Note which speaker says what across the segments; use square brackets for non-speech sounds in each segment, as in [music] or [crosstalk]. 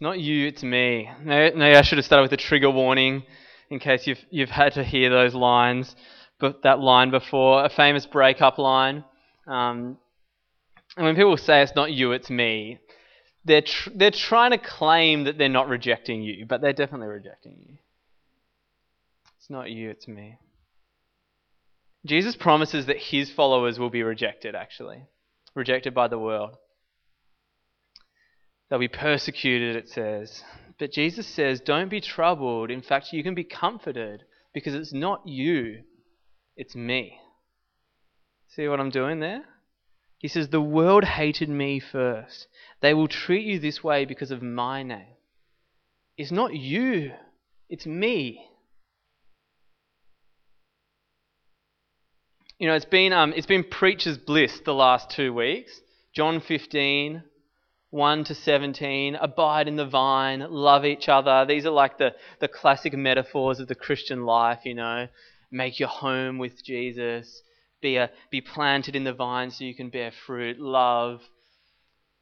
Speaker 1: Not you, it's me. Maybe I should have started with a trigger warning in case you've, you've had to hear those lines, but that line before, a famous breakup line. Um, and when people say it's not you, it's me, they're, tr- they're trying to claim that they're not rejecting you, but they're definitely rejecting you. It's not you, it's me. Jesus promises that his followers will be rejected, actually, rejected by the world. They'll be persecuted, it says. But Jesus says, don't be troubled. In fact, you can be comforted because it's not you, it's me. See what I'm doing there? He says, The world hated me first. They will treat you this way because of my name. It's not you, it's me. You know, it's been, um, it's been preacher's bliss the last two weeks. John 15, 1 to 17, abide in the vine, love each other. These are like the, the classic metaphors of the Christian life, you know. Make your home with Jesus, be, a, be planted in the vine so you can bear fruit, love.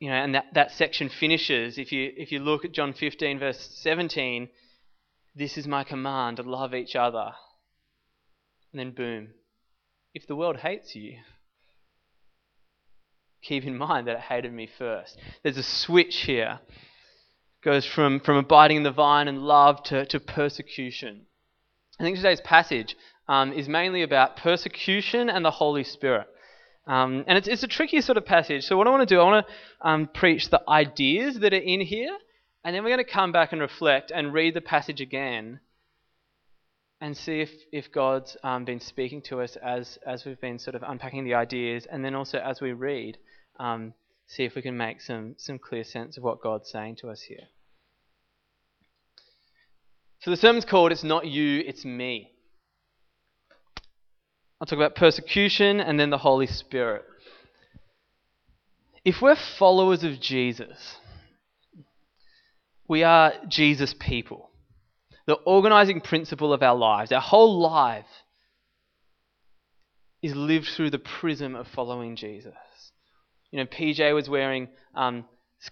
Speaker 1: You know, and that, that section finishes. If you, if you look at John 15, verse 17, this is my command to love each other. And then, boom. If the world hates you, keep in [laughs] mind that it hated me first. There's a switch here. It goes from, from abiding in the vine and love to, to persecution. I think today's passage um, is mainly about persecution and the Holy Spirit. Um, and it's, it's a tricky sort of passage. So, what I want to do, I want to um, preach the ideas that are in here, and then we're going to come back and reflect and read the passage again and see if, if God's um, been speaking to us as, as we've been sort of unpacking the ideas, and then also as we read, um, see if we can make some, some clear sense of what God's saying to us here. So the sermon's called It's Not You, It's Me. I'll talk about persecution and then the Holy Spirit. If we're followers of Jesus, we are Jesus people. The organizing principle of our lives, our whole life, is lived through the prism of following Jesus. You know, PJ was wearing um,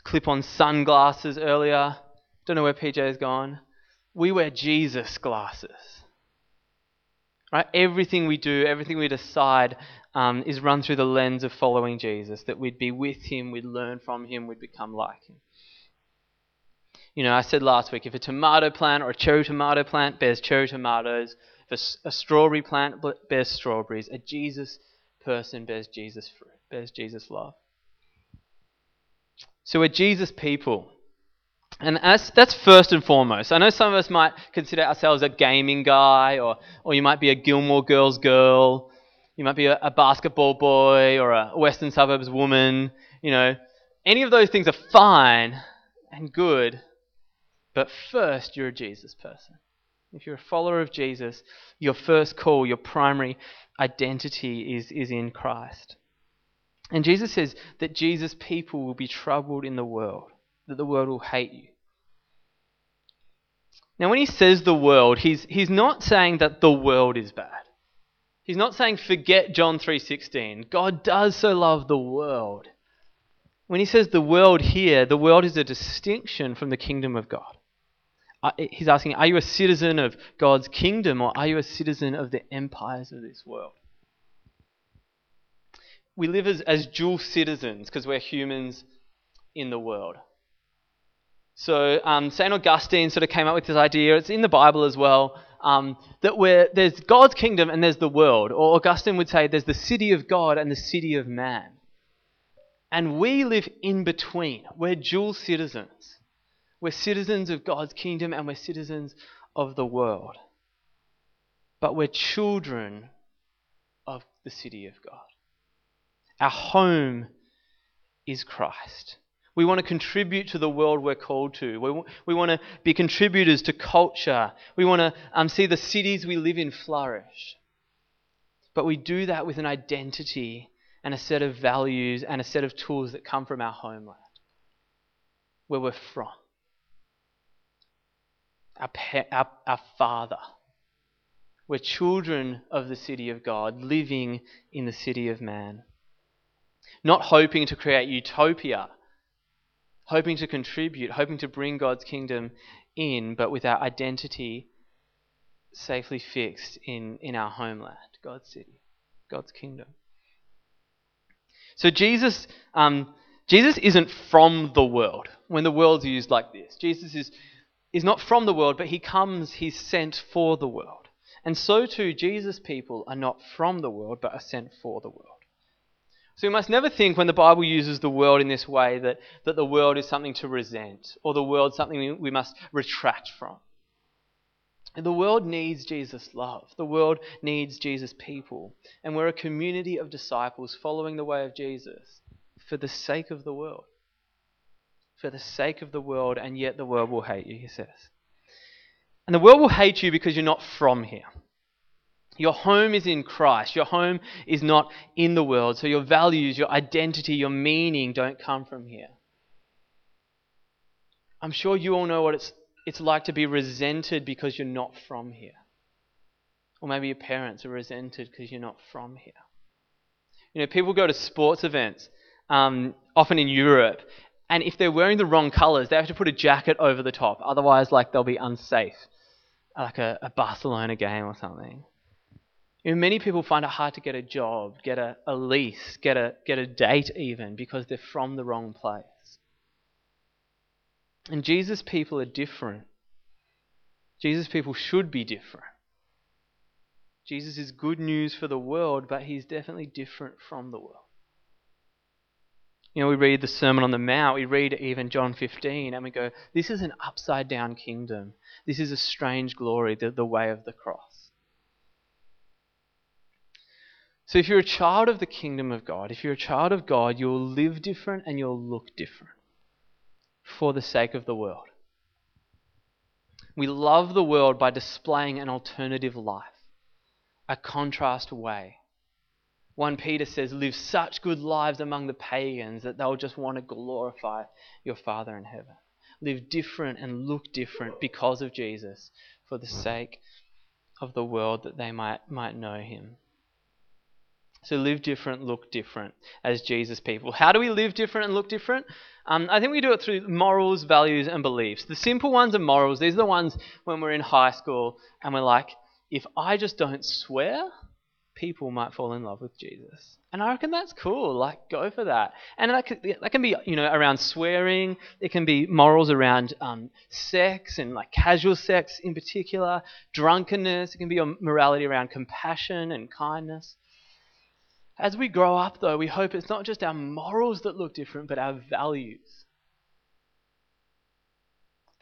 Speaker 1: clip on sunglasses earlier. Don't know where PJ has gone. We wear Jesus glasses. Right? Everything we do, everything we decide um, is run through the lens of following Jesus, that we'd be with him, we'd learn from him, we'd become like him. You know, I said last week if a tomato plant or a cherry tomato plant bears cherry tomatoes, if a, a strawberry plant bears strawberries, a Jesus person bears Jesus fruit, bears Jesus love. So we're Jesus people. And that's, that's first and foremost. I know some of us might consider ourselves a gaming guy, or, or you might be a Gilmore Girls girl. You might be a, a basketball boy or a Western Suburbs woman. You know, any of those things are fine and good. But first, you're a Jesus person. If you're a follower of Jesus, your first call, your primary identity is, is in Christ. And Jesus says that Jesus' people will be troubled in the world that the world will hate you. Now, when he says the world, he's, he's not saying that the world is bad. He's not saying forget John 3:16. God does so love the world. When he says the world here, the world is a distinction from the kingdom of God. Uh, he's asking, are you a citizen of God's kingdom or are you a citizen of the empires of this world? We live as, as dual citizens because we're humans in the world. So um, St. Augustine sort of came up with this idea, it's in the Bible as well, um, that where there's God's kingdom and there's the world. Or Augustine would say there's the city of God and the city of man. And we live in between. We're dual citizens. We're citizens of God's kingdom and we're citizens of the world. But we're children of the city of God. Our home is Christ. We want to contribute to the world we're called to. We, we want to be contributors to culture. We want to um, see the cities we live in flourish. But we do that with an identity and a set of values and a set of tools that come from our homeland, where we're from. Our, our, our Father. We're children of the city of God, living in the city of man. Not hoping to create utopia hoping to contribute, hoping to bring God's kingdom in, but with our identity safely fixed in, in our homeland, God's city, God's kingdom. So Jesus, um, Jesus isn't from the world when the world's used like this. Jesus is, is not from the world, but he comes, he's sent for the world. And so too, Jesus' people are not from the world, but are sent for the world. So we must never think when the Bible uses the world in this way that, that the world is something to resent or the world something we must retract from. The world needs Jesus' love. The world needs Jesus' people. And we're a community of disciples following the way of Jesus for the sake of the world. For the sake of the world, and yet the world will hate you, he says. And the world will hate you because you're not from here. Your home is in Christ. Your home is not in the world. So your values, your identity, your meaning don't come from here. I'm sure you all know what it's, it's like to be resented because you're not from here. Or maybe your parents are resented because you're not from here. You know, people go to sports events, um, often in Europe, and if they're wearing the wrong colours, they have to put a jacket over the top. Otherwise, like they'll be unsafe, like a, a Barcelona game or something. You know, many people find it hard to get a job, get a, a lease, get a, get a date even, because they're from the wrong place. And Jesus' people are different. Jesus' people should be different. Jesus is good news for the world, but he's definitely different from the world. You know, we read the Sermon on the Mount, we read even John 15, and we go, This is an upside down kingdom. This is a strange glory, the, the way of the cross. So, if you're a child of the kingdom of God, if you're a child of God, you'll live different and you'll look different for the sake of the world. We love the world by displaying an alternative life, a contrast way. 1 Peter says, Live such good lives among the pagans that they'll just want to glorify your Father in heaven. Live different and look different because of Jesus for the sake of the world that they might, might know him. So live different, look different as Jesus people. How do we live different and look different? Um, I think we do it through morals, values, and beliefs. The simple ones are morals. These are the ones when we're in high school and we're like, if I just don't swear, people might fall in love with Jesus. And I reckon that's cool. Like, go for that. And that can, that can be, you know, around swearing. It can be morals around um, sex and like casual sex in particular, drunkenness. It can be a morality around compassion and kindness. As we grow up, though, we hope it's not just our morals that look different, but our values.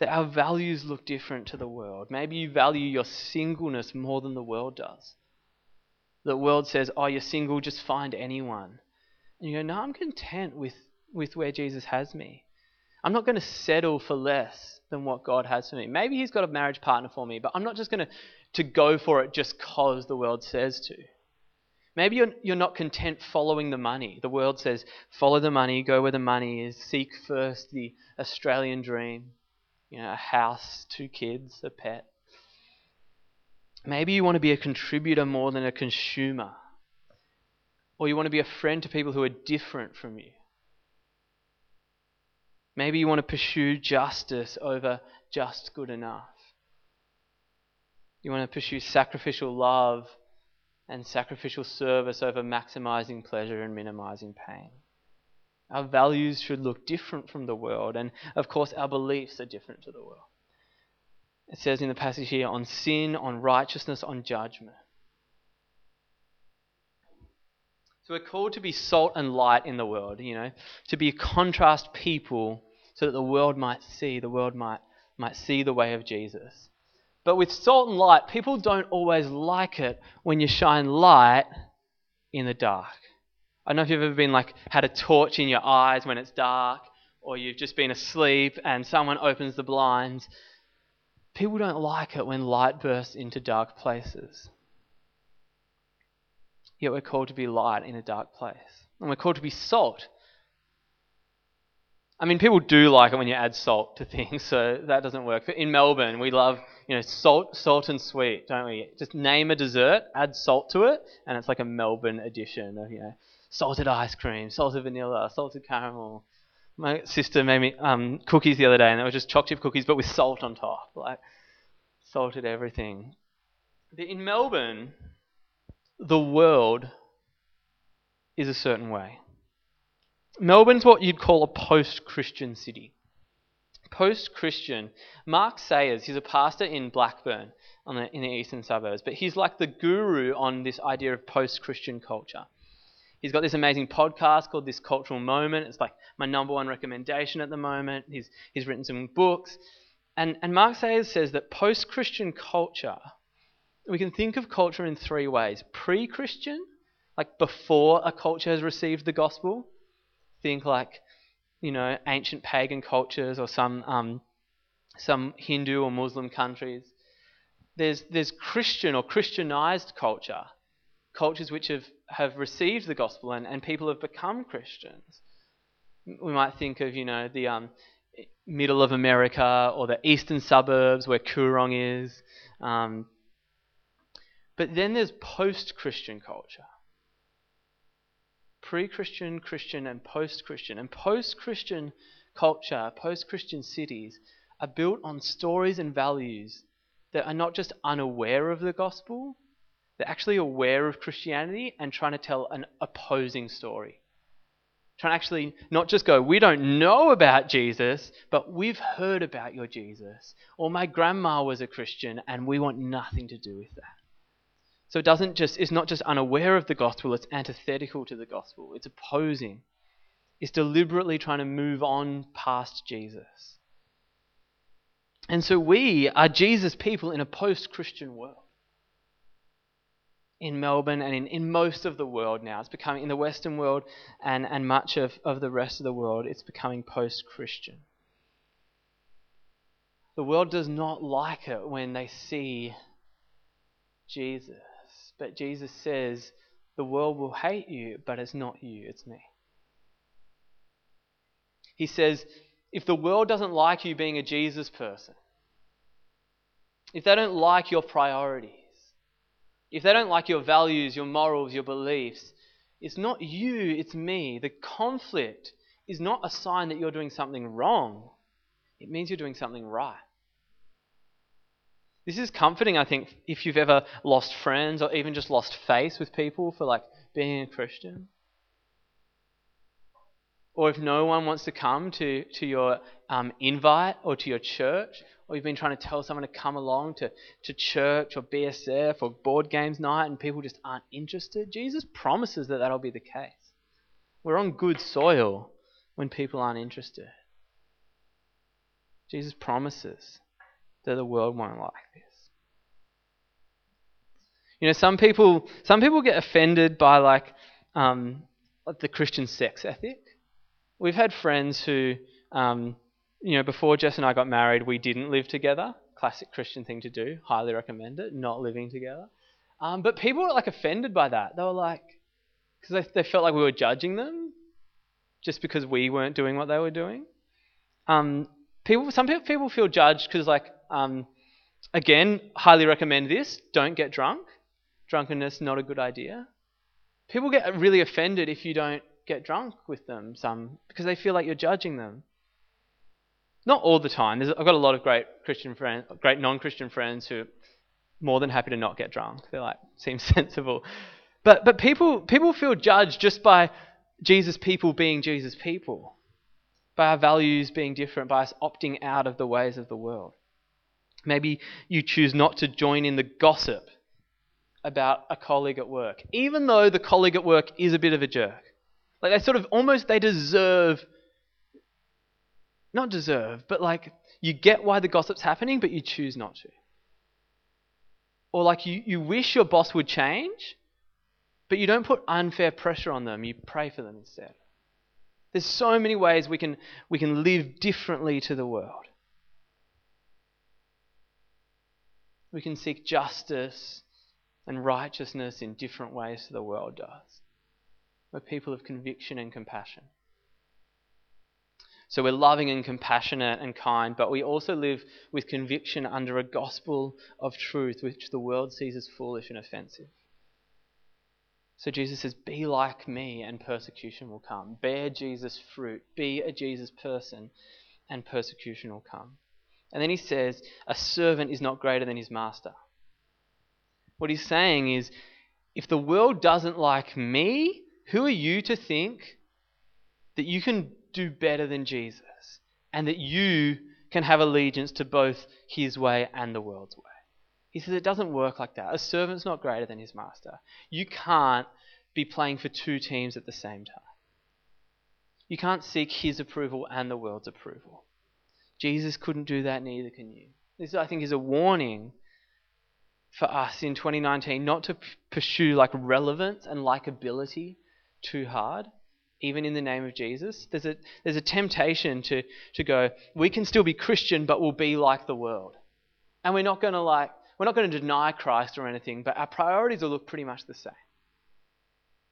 Speaker 1: That our values look different to the world. Maybe you value your singleness more than the world does. The world says, oh, you're single, just find anyone. And you go, no, I'm content with, with where Jesus has me. I'm not going to settle for less than what God has for me. Maybe He's got a marriage partner for me, but I'm not just going to, to go for it just because the world says to. Maybe you're, you're not content following the money. The world says, follow the money, go where the money is, seek first the Australian dream, you know, a house, two kids, a pet. Maybe you want to be a contributor more than a consumer. Or you want to be a friend to people who are different from you. Maybe you want to pursue justice over just good enough. You want to pursue sacrificial love and sacrificial service over maximizing pleasure and minimizing pain. Our values should look different from the world, and of course, our beliefs are different to the world. It says in the passage here on sin, on righteousness, on judgment. So we're called to be salt and light in the world, you know, to be a contrast people so that the world might see, the world might, might see the way of Jesus. But with salt and light, people don't always like it when you shine light in the dark. I don't know if you've ever been like had a torch in your eyes when it's dark, or you've just been asleep and someone opens the blinds. People don't like it when light bursts into dark places. Yet we're called to be light in a dark place. And we're called to be salt I mean, people do like it when you add salt to [laughs] things, so that doesn't work. But in Melbourne, we love, you know, salt, salt and sweet, don't we? Just name a dessert, add salt to it, and it's like a Melbourne edition of, you know, salted ice cream, salted vanilla, salted caramel, My sister made me um, cookies the other day, and they were just chocolate chip cookies, but with salt on top, like salted everything. In Melbourne, the world is a certain way. Melbourne's what you'd call a post-Christian city. Post-Christian. Mark Sayers, he's a pastor in Blackburn, the, in the eastern suburbs, but he's like the guru on this idea of post-Christian culture. He's got this amazing podcast called This Cultural Moment. It's like my number one recommendation at the moment. He's, he's written some books. And, and Mark Sayers says that post Christian culture, we can think of culture in three ways pre Christian, like before a culture has received the gospel. Think like, you know, ancient pagan cultures or some, um, some Hindu or Muslim countries. There's, there's Christian or Christianized culture, cultures which have, have received the gospel and, and people have become Christians. We might think of, you know, the um, middle of America or the eastern suburbs where Kooyong is. Um, but then there's post Christian culture pre Christian, Christian, and post Christian. And post Christian culture, post Christian cities are built on stories and values that are not just unaware of the gospel, they're actually aware of Christianity and trying to tell an opposing story. Trying to actually not just go, we don't know about Jesus, but we've heard about your Jesus. Or my grandma was a Christian and we want nothing to do with that. So it doesn't just it's not just unaware of the gospel, it's antithetical to the gospel. It's opposing. It's deliberately trying to move on past Jesus. And so we are Jesus people in a post-Christian world in Melbourne and in, in most of the world now. It's becoming, in the Western world and, and much of, of the rest of the world, it's becoming post Christian. The world does not like it when they see Jesus. But Jesus says, the world will hate you, but it's not you, it's me. He says, if the world doesn't like you being a Jesus person, if they don't like your priorities, if they don't like your values, your morals, your beliefs, it's not you, it's me. The conflict is not a sign that you're doing something wrong, it means you're doing something right. This is comforting, I think, if you've ever lost friends or even just lost face with people for like being a Christian. Or if no one wants to come to, to your um, invite or to your church, or you've been trying to tell someone to come along to, to church or BSF or board games night and people just aren't interested, Jesus promises that that'll be the case. We're on good soil when people aren't interested. Jesus promises that the world won't like this. You know, some people some people get offended by like um, the Christian sex ethic. We've had friends who um, you know, before Jess and I got married, we didn't live together. Classic Christian thing to do. Highly recommend it. Not living together. Um, but people were like offended by that. They were like, because they, they felt like we were judging them just because we weren't doing what they were doing. Um, people, some people feel judged because, like, um, again, highly recommend this. Don't get drunk. Drunkenness not a good idea. People get really offended if you don't get drunk with them. Some because they feel like you're judging them. Not all the time. There's, I've got a lot of great Christian friends, great non-Christian friends who are more than happy to not get drunk. They're like [laughs] seem sensible. But but people people feel judged just by Jesus people being Jesus people, by our values being different, by us opting out of the ways of the world. Maybe you choose not to join in the gossip about a colleague at work, even though the colleague at work is a bit of a jerk. Like they sort of almost they deserve not deserve, but like you get why the gossip's happening, but you choose not to. Or like you, you wish your boss would change, but you don't put unfair pressure on them, you pray for them instead. There's so many ways we can, we can live differently to the world. We can seek justice and righteousness in different ways to the world does. We're people of conviction and compassion. So we're loving and compassionate and kind, but we also live with conviction under a gospel of truth which the world sees as foolish and offensive. So Jesus says, Be like me, and persecution will come. Bear Jesus' fruit. Be a Jesus person, and persecution will come. And then he says, A servant is not greater than his master. What he's saying is, if the world doesn't like me, who are you to think that you can do better than Jesus and that you can have allegiance to both his way and the world's way? He says it doesn't work like that. A servant's not greater than his master. You can't be playing for two teams at the same time. You can't seek his approval and the world's approval. Jesus couldn't do that, neither can you. This, I think, is a warning for us in 2019 not to p- pursue like relevance and likability too hard, even in the name of Jesus. There's a, there's a temptation to, to go, we can still be Christian, but we'll be like the world. And we're not going to like, we're not going to deny Christ or anything, but our priorities will look pretty much the same.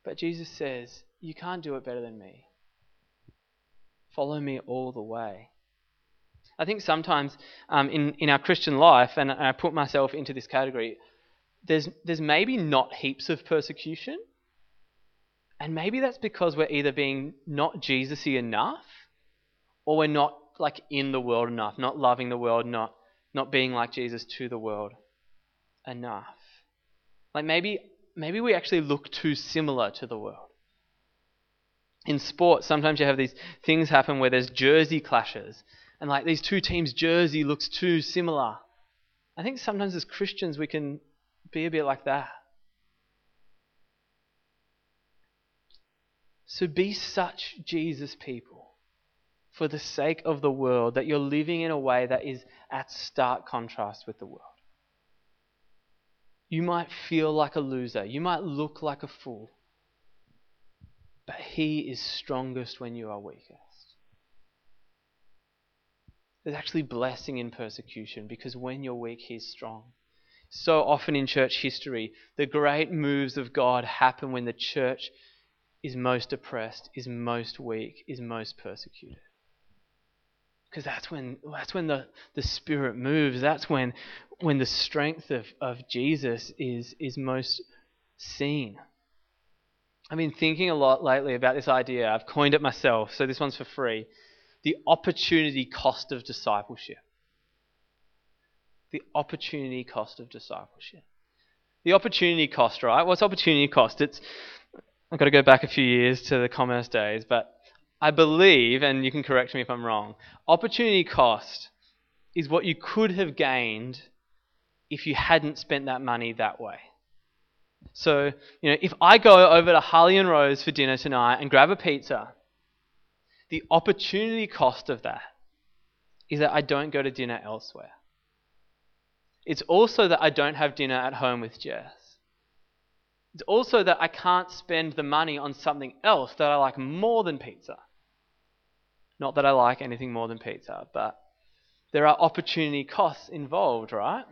Speaker 1: But Jesus says, you can't do it better than me. Follow me all the way. I think sometimes um, in, in our Christian life, and I put myself into this category, there's, there's maybe not heaps of persecution. And maybe that's because we're either being not Jesus y enough, or we're not like in the world enough, not loving the world, not, not being like Jesus to the world enough. Like maybe, maybe we actually look too similar to the world. In sport, sometimes you have these things happen where there's jersey clashes and like these two teams' jersey looks too similar. I think sometimes as Christians we can be a bit like that. So be such Jesus people for the sake of the world that you're living in a way that is at stark contrast with the world. You might feel like a loser, you might look like a fool, but He is strongest when you are weakest. There's actually blessing in persecution because when you're weak, He's strong. So often in church history, the great moves of God happen when the church is most oppressed, is most weak, is most persecuted. Because that's when that's when the, the Spirit moves. That's when when the strength of, of Jesus is is most seen. I've been thinking a lot lately about this idea. I've coined it myself, so this one's for free the opportunity cost of discipleship. The opportunity cost of discipleship. The opportunity cost, right? What's opportunity cost? It's I've got to go back a few years to the commerce days, but I believe, and you can correct me if I'm wrong, opportunity cost is what you could have gained if you hadn't spent that money that way. So, you know, if I go over to Harley and Rose for dinner tonight and grab a pizza, the opportunity cost of that is that I don't go to dinner elsewhere. It's also that I don't have dinner at home with Jess. It's also that I can't spend the money on something else that I like more than pizza. Not that I like anything more than pizza, but there are opportunity costs involved, right?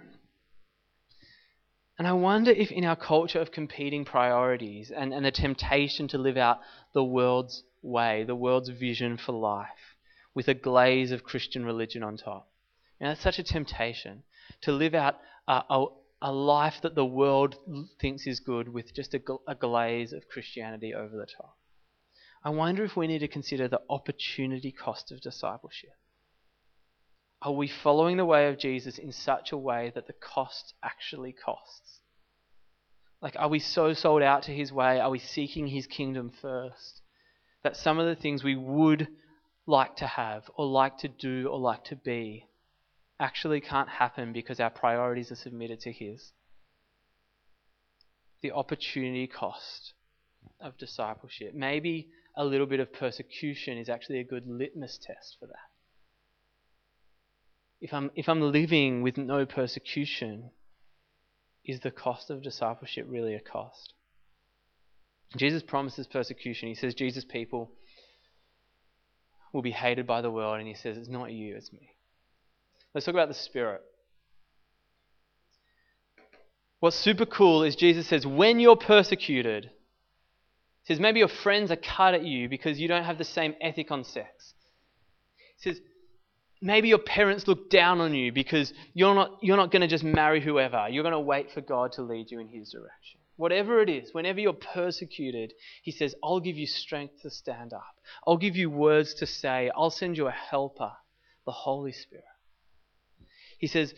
Speaker 1: And I wonder if in our culture of competing priorities and, and the temptation to live out the world's way, the world's vision for life, with a glaze of Christian religion on top. You know, such a temptation to live out a, a, a, life that the world thinks is good with just a, a glaze of Christianity over the top. I wonder if we need to consider the opportunity cost of discipleship. Are we following the way of Jesus in such a way that the cost actually costs? Like, are we so sold out to his way? Are we seeking his kingdom first? that some of the things we would like to have, or like to do, or like to be, actually can't happen because our priorities are submitted to His. The opportunity cost of discipleship. Maybe a little bit of persecution is actually a good litmus test for that. If I'm, if I'm living with no persecution, is the cost of discipleship really a cost? Jesus promises persecution. He says Jesus' people will be hated by the world, and he says it's not you, it's me. Let's talk about the Spirit. What's super cool is Jesus says, when you're persecuted, he says maybe your friends are cut at you because you don't have the same ethic on sex. He says maybe your parents look down on you because you're not, you're not going to just marry whoever. You're going to wait for God to lead you in His direction whatever it is, whenever you're persecuted, he says, I'll give you strength to stand up. I'll give you words to say. I'll send you a helper, the Holy Spirit. He says,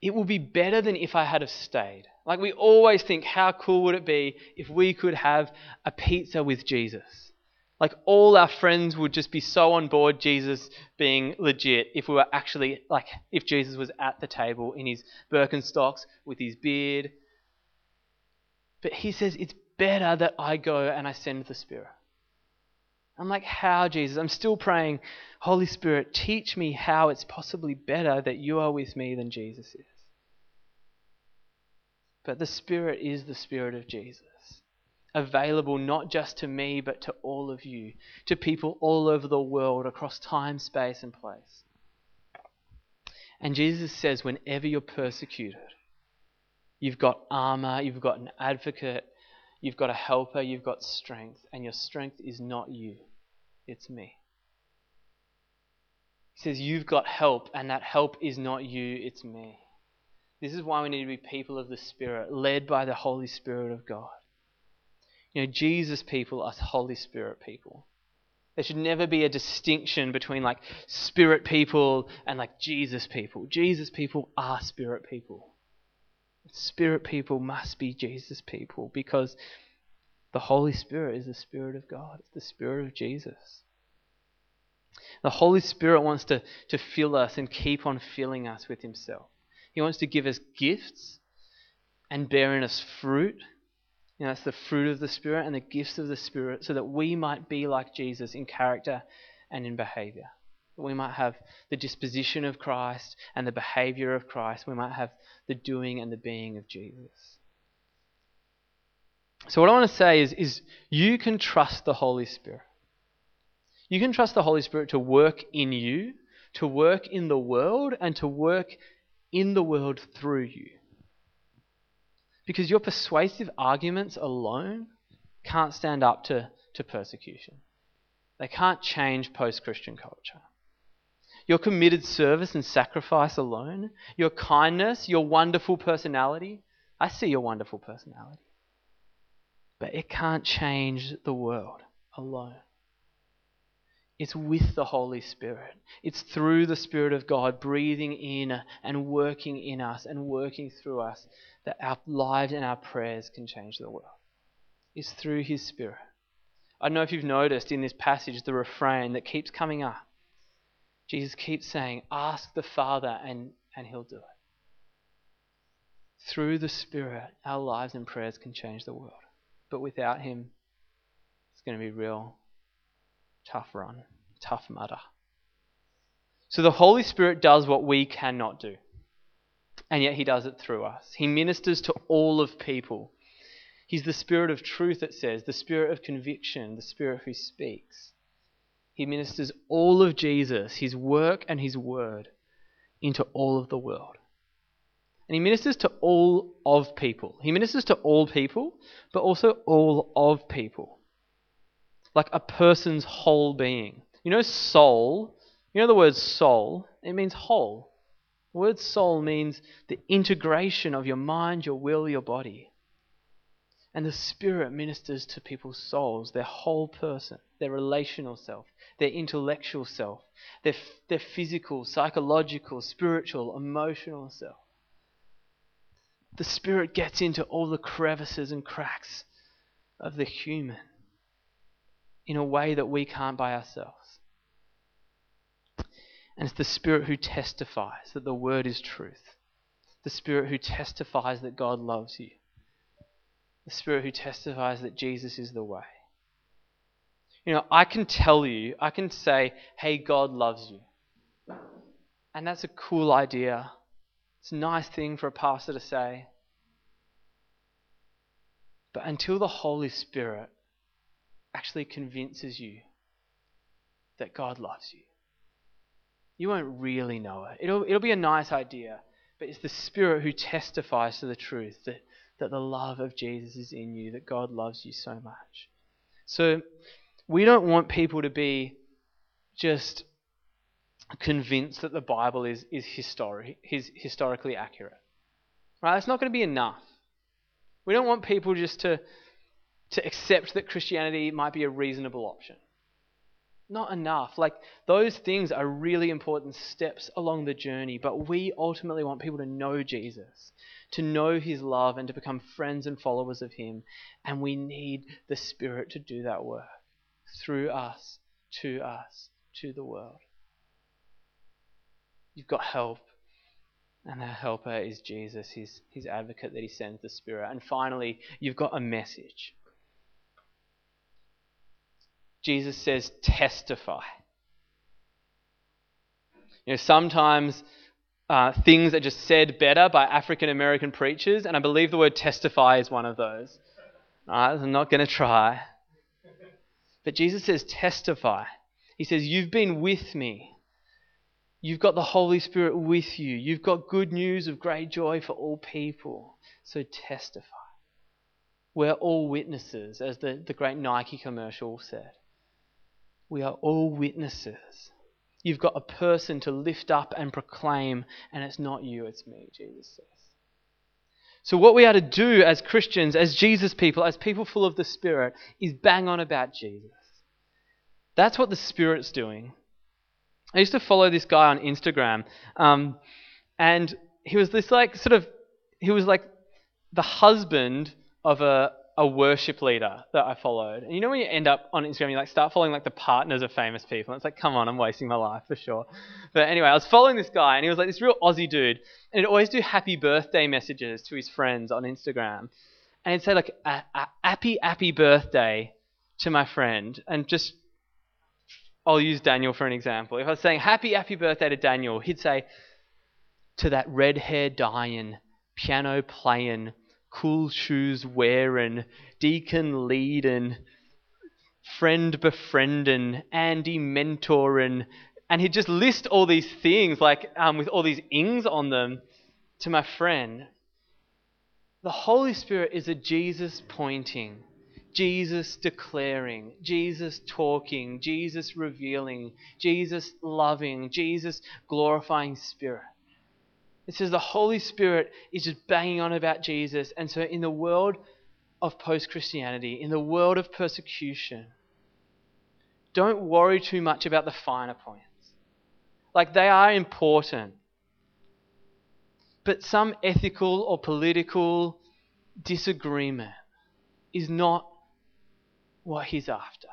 Speaker 1: it will be better than if I had have stayed. Like we always think, how cool would it be if we could have a pizza with Jesus? Like all our friends would just be so on board Jesus being legit if we were actually like if Jesus was at the table in his Birkenstocks with his beard. But he says it's better that I go and I send the Spirit. I'm like, how, Jesus? I'm still praying, Holy Spirit, teach me how it's possibly better that you are with me than Jesus is. But the Spirit is the Spirit of Jesus available not just to me, but to all of you, to people all over the world, across time, space, and place. And Jesus says, whenever you're persecuted, you've got armor, you've got an advocate, you've got a helper, you've got strength, and your strength is not you, it's me. He says, You've got help, and that help is not you, it's me. This is why we need to be people of the Spirit, led by the Holy Spirit of God. You know, Jesus people are Holy Spirit people. There should never be a distinction between like spirit people and like Jesus people. Jesus people are spirit people. Spirit people must be Jesus people because the Holy Spirit is the Spirit of God, it's the Spirit of Jesus. The Holy Spirit wants to, to fill us and keep on filling us with Himself. He wants to give us gifts and bear in us fruit you know, it's the fruit of the Spirit and the gifts of the Spirit so that we might be like Jesus in character and in behavior. We might have the disposition of Christ and the behavior of Christ. We might have the doing and the being of Jesus. So, what I want to say is, is you can trust the Holy Spirit. You can trust the Holy Spirit to work in you, to work in the world, and to work in the world through you. Because your persuasive arguments alone can't stand up to, to persecution. They can't change post Christian culture. Your committed service and sacrifice alone, your kindness, your wonderful personality. I see your wonderful personality. But it can't change the world alone. It's with the Holy Spirit. It's through the Spirit of God breathing in and working in us and working through us that our lives and our prayers can change the world. It's through His Spirit. I don't know if you've noticed in this passage the refrain that keeps coming up. Jesus keeps saying, Ask the Father and, and He'll do it. Through the Spirit, our lives and prayers can change the world. But without Him, it's going to be real tough run, Tough Mudder. So the Holy Spirit does what we cannot do and yet he does it through us. He ministers to all of people. He's the spirit of truth, it says, the spirit of conviction, the spirit who speaks. He ministers all of Jesus, his work and his word, into all of the world. And he ministers to all of people. He ministers to all people, but also all of people. Like a person's whole being. You know, soul, you know the word soul? It means whole. The word soul means the integration of your mind, your will, your body. And the Spirit ministers to people's souls, their whole person, their relational self, their intellectual self, their, their physical, psychological, spiritual, emotional self. The Spirit gets into all the crevices and cracks of the human in a way that we can't by ourselves. And it's the Spirit who testifies that the Word is truth. The Spirit who testifies that God loves you. The Spirit who testifies that Jesus is the way. You know, I can tell you, I can say, hey, God loves you. And that's a cool idea. It's a nice thing for a pastor to say. But until the Holy Spirit actually convinces you that God loves you, you won't really know it. It'll, it'll be a nice idea, but it's the Spirit who testifies to the truth that, that the love of Jesus is in you, that God loves you so much. So we don't want people to be just convinced that the Bible is, is, histori- is historically accurate. Right? It's not going to be enough. We don't want people just to, to accept that Christianity might be a reasonable option. Not enough. Like, those things are really important steps along the journey, but we ultimately want people to know Jesus, to know his love, and to become friends and followers of him. And we need the Spirit to do that work through us, to us, to the world. You've got help. And that helper is Jesus, his, his advocate that he sends the Spirit. And finally, you've got a message. Jesus says, testify. You know, sometimes uh, things are just said better by African American preachers, and I believe the word testify is one of those. I'm not going to try. But Jesus says, testify. He says, You've been with me. You've got the Holy Spirit with you. You've got good news of great joy for all people. So testify. We're all witnesses, as the, the great Nike commercial said. We are all witnesses. You've got a person to lift up and proclaim, and it's not you, it's me, Jesus says. So, what we are to do as Christians, as Jesus people, as people full of the Spirit, is bang on about Jesus. That's what the Spirit's doing. I used to follow this guy on Instagram, um, and he was this like sort of, he was like the husband of a a worship leader that I followed. And you know when you end up on Instagram, you like start following like the partners of famous people. And it's like, come on, I'm wasting my life for sure. But anyway, I was following this guy, and he was like this real Aussie dude, and he'd always do happy birthday messages to his friends on Instagram, and he'd say like, a, a happy happy birthday to my friend, and just I'll use Daniel for an example. If I was saying happy happy birthday to Daniel, he'd say to that red hair dying, piano playing cool shoes wearing, deacon leading, friend befriending, Andy mentoring, and he'd just list all these things like um, with all these ings on them to my friend. The Holy Spirit is a Jesus pointing, Jesus declaring, Jesus talking, Jesus revealing, Jesus loving, Jesus glorifying Spirit. It says the Holy Spirit is just banging on about Jesus. And so, in the world of post Christianity, in the world of persecution, don't worry too much about the finer points. Like, they are important. But some ethical or political disagreement is not what he's after.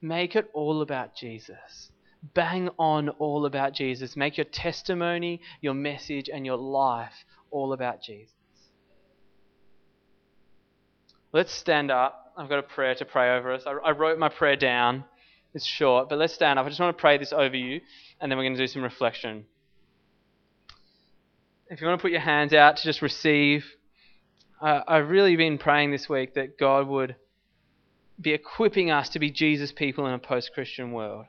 Speaker 1: Make it all about Jesus bang on all about Jesus. Make your testimony, your message, and your life all about Jesus. Let's stand up. I've got a prayer to pray over us. I, wrote my prayer down. It's short, but let's stand up. I just want to pray this over you, and then we're going to do some reflection. If you want to put your hands out to just receive, uh, I've really been praying this week that God would be equipping us to be Jesus people in a post Christian world.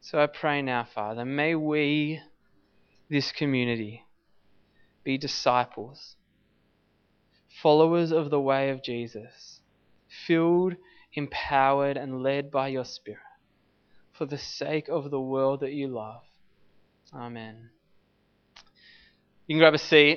Speaker 1: So I pray now, Father, may we, this community, be disciples, followers of the way of Jesus, filled, empowered, and led by your Spirit, for the sake of the world that you love. Amen. You can grab a seat.